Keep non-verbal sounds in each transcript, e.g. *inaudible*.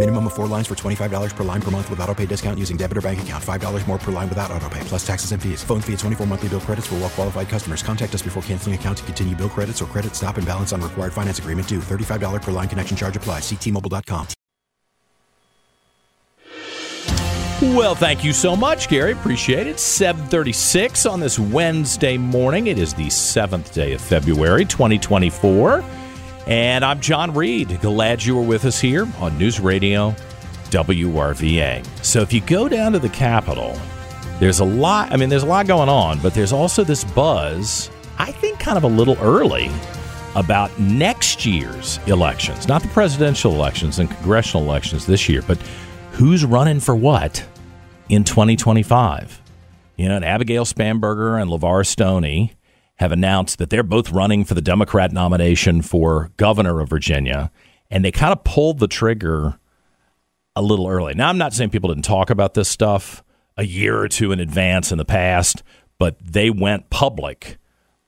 Minimum of four lines for $25 per line per month with auto pay discount using debit or bank account. $5 more per line without auto pay, plus taxes and fees. Phone fee at 24 monthly bill credits for well qualified customers. Contact us before canceling account to continue bill credits or credit stop and balance on required finance agreement due. $35 per line connection charge applies. Ctmobile.com. Well, thank you so much, Gary. Appreciate it. 736 on this Wednesday morning. It is the seventh day of February, 2024. And I'm John Reed. Glad you were with us here on News Radio WRVA. So if you go down to the Capitol, there's a lot, I mean, there's a lot going on, but there's also this buzz, I think kind of a little early, about next year's elections. Not the presidential elections and congressional elections this year, but who's running for what in 2025. You know, and Abigail Spanberger and LeVar Stoney have announced that they're both running for the Democrat nomination for governor of Virginia, and they kind of pulled the trigger a little early. Now, I'm not saying people didn't talk about this stuff a year or two in advance in the past, but they went public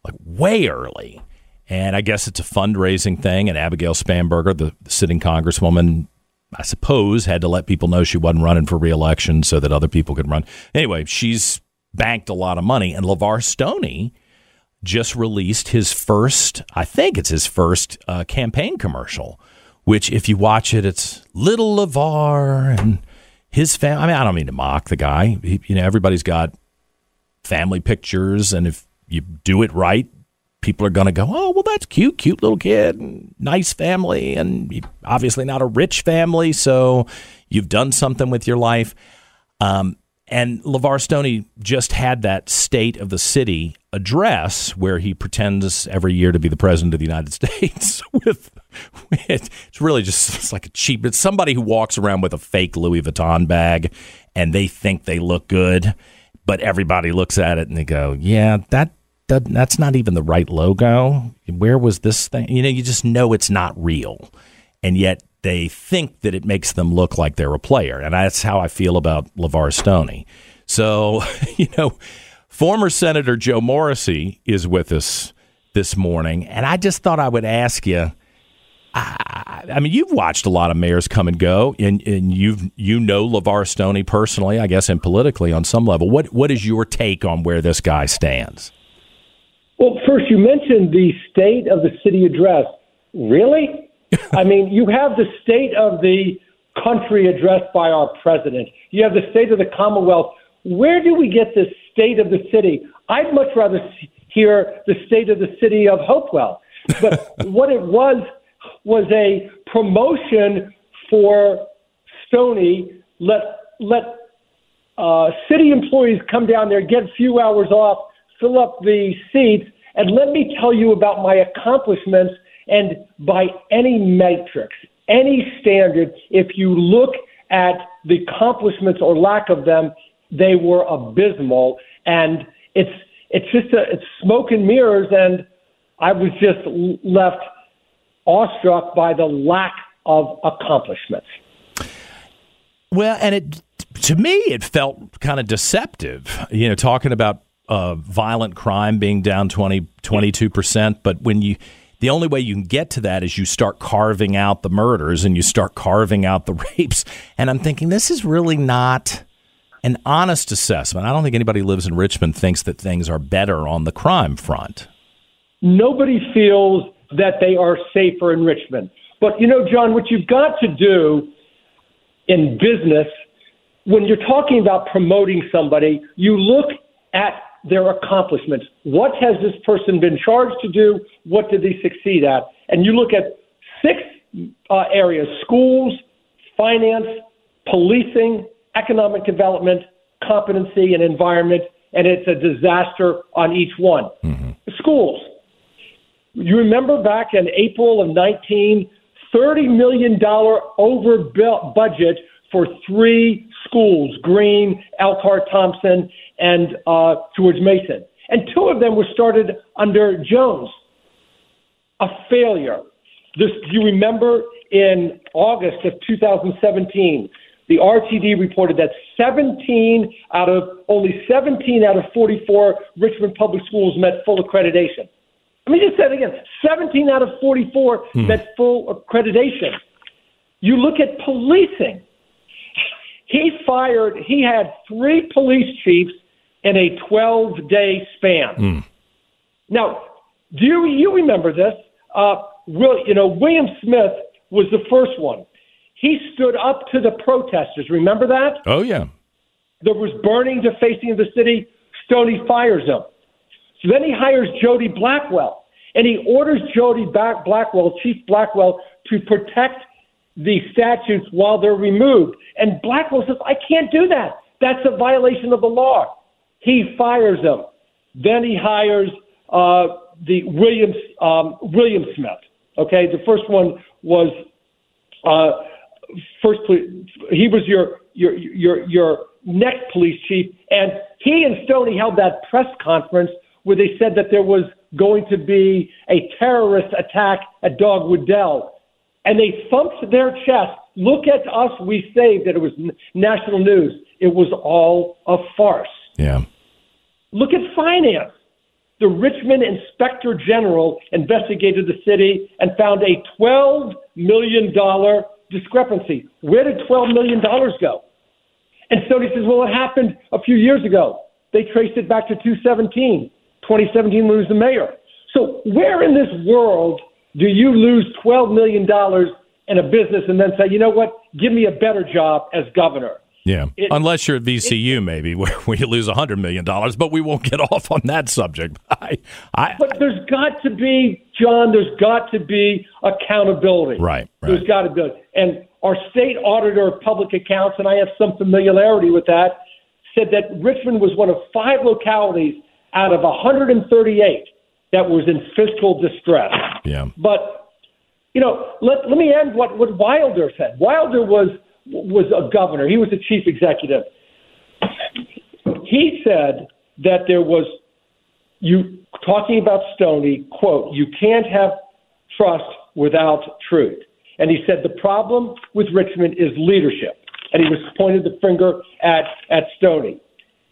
like way early. And I guess it's a fundraising thing. And Abigail Spanberger, the, the sitting congresswoman, I suppose, had to let people know she wasn't running for reelection so that other people could run. Anyway, she's banked a lot of money. And LeVar Stoney just released his first, I think it's his first uh, campaign commercial, which, if you watch it, it's little LeVar and his family. I mean, I don't mean to mock the guy. He, you know, everybody's got family pictures. And if you do it right, people are going to go, oh, well, that's cute, cute little kid, nice family, and obviously not a rich family, so you've done something with your life. Um, and LeVar Stoney just had that state of the city address where he pretends every year to be the president of the United *laughs* States with, with it's really just it's like a cheap it's somebody who walks around with a fake Louis Vuitton bag and they think they look good but everybody looks at it and they go yeah that that's not even the right logo. Where was this thing? You know, you just know it's not real. And yet they think that it makes them look like they're a player. And that's how I feel about LeVar Stoney. So, *laughs* you know, former Senator Joe Morrissey is with us this morning. And I just thought I would ask you. I, I mean, you've watched a lot of mayors come and go, and, and you've you know LeVar Stoney personally, I guess, and politically on some level. What what is your take on where this guy stands? Well, first, you mentioned the state of the city address. Really? *laughs* I mean, you have the state of the country addressed by our president. You have the state of the Commonwealth. Where do we get the state of the city? I'd much rather hear the state of the city of Hopewell. But *laughs* what it was was a promotion for Stoney. Let let uh, city employees come down there, get a few hours off, fill up the seats, and let me tell you about my accomplishments. And by any metrics, any standard, if you look at the accomplishments or lack of them, they were abysmal. And it's it's just a, it's smoke and mirrors. And I was just left awestruck by the lack of accomplishments. Well, and it to me it felt kind of deceptive. You know, talking about uh, violent crime being down 20, 22%. But when you, the only way you can get to that is you start carving out the murders and you start carving out the *laughs* rapes. And I'm thinking, this is really not an honest assessment. I don't think anybody lives in Richmond thinks that things are better on the crime front. Nobody feels that they are safer in Richmond. But you know, John, what you've got to do in business when you're talking about promoting somebody, you look at their accomplishments. What has this person been charged to do? What did they succeed at? And you look at six uh, areas schools, finance, policing, economic development, competency, and environment, and it's a disaster on each one. Schools. You remember back in April of 19, $30 million over budget for three schools Greene, Elkhardt Thompson, and uh, George Mason. And two of them were started under Jones. A failure. This, do you remember in August of 2017, the RTD reported that 17 out of only 17 out of 44 Richmond public schools met full accreditation. Let me just say it again 17 out of 44 met full accreditation. You look at policing. He fired, he had three police chiefs in a 12 day span. Now, do you, you remember this? Uh, Will, you know, William Smith was the first one. He stood up to the protesters. Remember that? Oh, yeah. There was burning defacing of the city. Stoney fires him. So then he hires Jody Blackwell, and he orders Jody Blackwell, Chief Blackwell, to protect the statutes while they're removed. And Blackwell says, "I can't do that. That's a violation of the law." He fires him. Then he hires uh, the Williams um, William Smith. Okay, the first one was uh, first. poli- He was your your your your next police chief, and he and Stoney held that press conference where they said that there was going to be a terrorist attack at Dogwood Dell, and they thumped their chest. Look at us, we saved it. It was national news. It was all a farce. Yeah. Look at finance. The Richmond Inspector General investigated the city and found a $12 million discrepancy. Where did $12 million go? And Stoney says, well, it happened a few years ago. They traced it back to 2017, 2017 when he was the mayor. So where in this world do you lose $12 million in a business and then say, you know what, give me a better job as governor? Yeah. It- Unless you're at VCU, maybe, *laughs* where, where you lose $100 million, but we won't get *laughs* off on that subject. *laughs* I, I, But there's got to be, John, there's got to be accountability. Right, right. There's got to be. And our state auditor of public accounts, and I have some familiarity with that, said that Richmond was one of five localities out of 138 that was in fiscal distress. Yeah. But you know, let let me end what what Wilder said. Wilder was was a governor. He was the chief executive. He said that there was you talking about Stoney quote. You can't have trust without truth. And he said the problem with Richmond is leadership. And he was pointed the finger at at Stoney.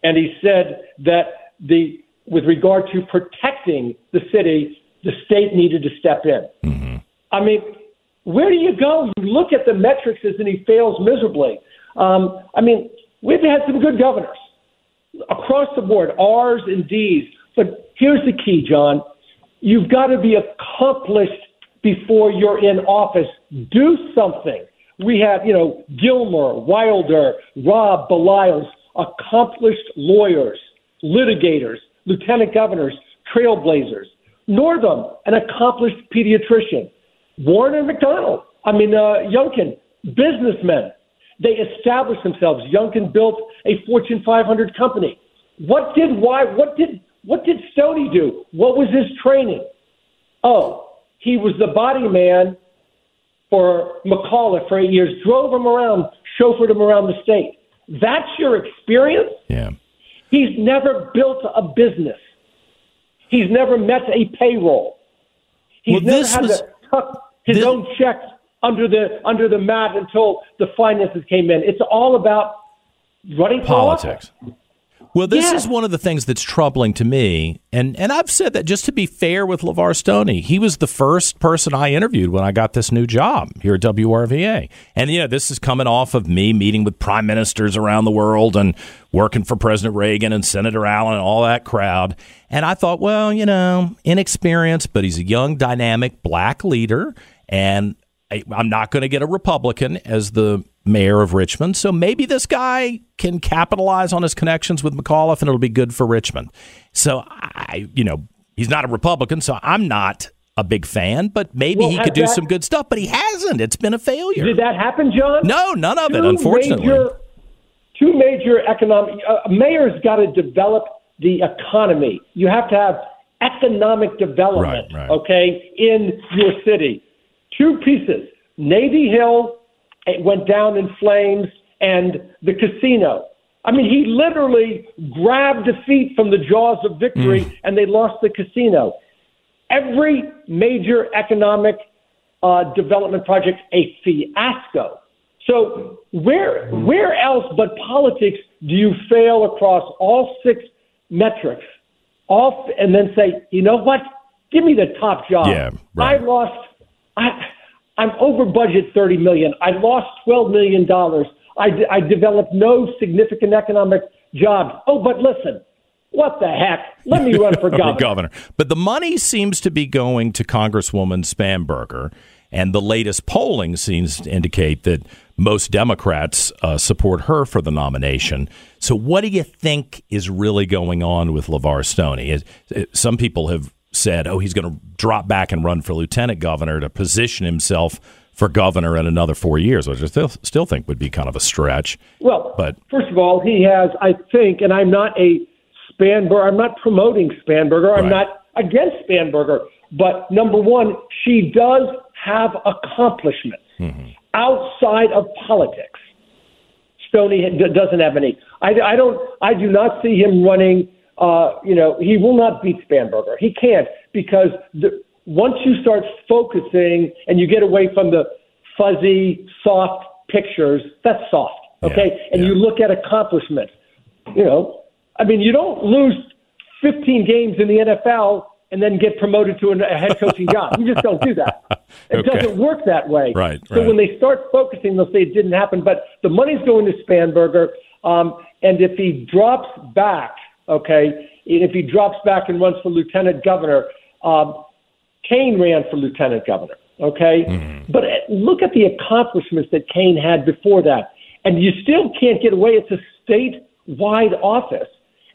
And he said that the with regard to protecting the city, the state needed to step in. I mean, where do you go? You look at the metrics and he fails miserably. Um, I mean, we've had some good governors across the board, R's and D's. But here's the key, John. You've got to be accomplished before you're in office. Do something. We have, you know, Gilmore, Wilder, Robb, Baliles, accomplished lawyers, litigators, lieutenant governors, trailblazers. Northam, an accomplished pediatrician. Warner and McDonnell, I mean, uh, Youngkin, businessmen. They established themselves. Youngkin built a Fortune 500 company. What did why? What did what did Stoney do? What was his training? Oh, he was the body man for McAuliffe for eight years. Drove him around, chauffeured him around the state. That's your experience. Yeah. He's never built a business. He's never met a payroll. He's Well, never had was- to tuck his this- own checks under the under the mat until the finances came in. It's all about running for politics. Well, this Yeah. is one of the things that's troubling to me, and and I've said that just to be fair with LeVar Stoney, he was the first person I interviewed when I got this new job here at WRVA, and you know this is coming off of me meeting with prime ministers around the world and working for President Reagan and Senator Allen and all that crowd, and I thought, well, you know, inexperienced, but he's a young, dynamic black leader, and I- I'm not going to get a Republican as the mayor of Richmond. So maybe this guy can capitalize on his connections with McAuliffe and it'll be good for Richmond. So I, you know, he's not a Republican, so I'm not a big fan, but maybe Well, he could do that- some good stuff. But he hasn't. It's been a failure. Did that happen, John? No, none of it, unfortunately. Major, two major economic. Uh, a mayor's got to develop the economy. You have to have economic development, Right, right. okay, in your city. Two pieces. Navy Hill it went down in flames, and the casino. I mean, he literally grabbed defeat from the jaws of victory, Mm. and they lost the casino. Every major economic uh, development project a fiasco. So where where else but politics do you fail across all six metrics? All and then say, you know what? Give me the top job. Yeah, right. I lost. I I'm over budget thirty million. I lost twelve million dollars. I, d- I developed no significant economic jobs. Oh, but listen, what the heck? Let me run *laughs* for governor. governor. But the money seems to be going to Congresswoman Spanberger, and the latest polling seems to indicate that most Democrats uh, support her for the nomination. So, what do you think is really going on with LeVar Stoney? Some people have said, oh, he's going to drop back and run for lieutenant governor to position himself for governor in another four years, which I still, still think would be kind of a stretch. Well, But- first of all, he has, I think, and I'm not a Spanberger. I'm not promoting Spanberger. I'm Right. not against Spanberger. But number one, she does have accomplishments Mm-hmm. outside of politics. Stoney doesn't have any. I, I don't. I do not see him running. Uh, you know, he will not beat Spanberger. He can't because the, once you start focusing and you get away from the fuzzy, soft pictures, that's soft. Okay, Yeah, and yeah. you look at accomplishments. You know, I mean, you don't lose 15 games in the NFL and then get promoted to a head coaching job. You just don't do that. *laughs* It Okay. doesn't work that way. Right, So right. when they start focusing, they'll say it didn't happen. But the money's going to Spanberger, um, and if he drops back, okay, and if he drops back and runs for lieutenant governor, um, Kaine ran for lieutenant governor. Okay, Mm-hmm. but uh, look at the accomplishments that Kaine had before that, and you still can't get away. It's a statewide office,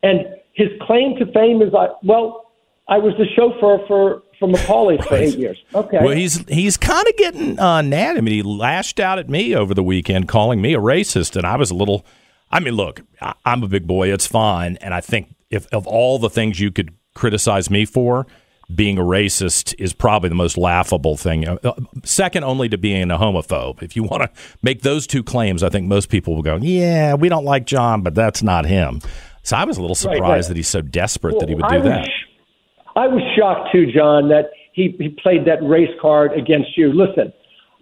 and his claim to fame is, uh, well, I was the chauffeur for for McAuliffe *laughs* for eight years. Okay, Well, he's he's kind of getting uh, mad. I mean, he lashed out at me over the weekend, calling me a racist, and I was a little. I mean, look, I, I'm a big boy. It's fine, and I think if of all the things you could criticize me for, being a racist is probably the most laughable thing. Uh, uh, Second only to being a homophobe. If you want to make those two claims, I think most people will go, "Yeah, we don't like John, but that's not him." So I was a little surprised Right, right. that he's so desperate that he would do I was, that. I was shocked too, John, that he, he played that race card against you. Listen,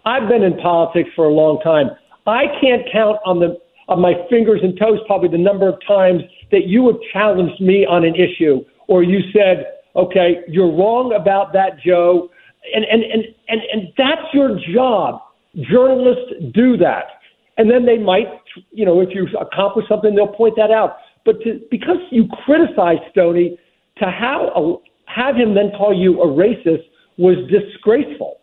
I've been in politics for a long time. I can't count on the on my fingers and toes probably the number of times that you have challenged me on an issue or you said, "Okay, you're wrong about that, Joe," and and and and, and that's your job. Journalists do that, and then they might, you know, if you accomplish something, they'll point that out. But to, because you criticized Stoney, to have a, have him then call you a racist was disgraceful.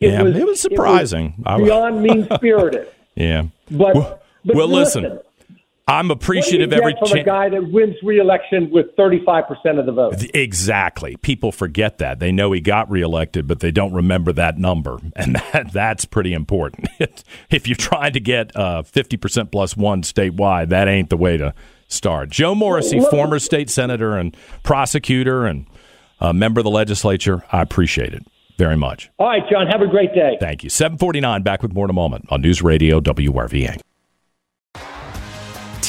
Yeah, it was surprising. I- beyond *laughs* mean spirited. Yeah. But, but well, listen, listen, I'm appreciative every from a guy that wins re-election with 35 percent of the vote. Exactly. People forget that. They know he got reelected, but they don't remember that number. *laughs* And that, that's pretty important. *laughs* if you're trying to get uh, 50% plus one statewide, that ain't the way to start. Joe Morrissey, Look- former state senator and prosecutor and uh, member of the legislature, I appreciate it very much. All right, John. Have a great day. Thank you. 749, back with more in a moment on News Radio WRVA.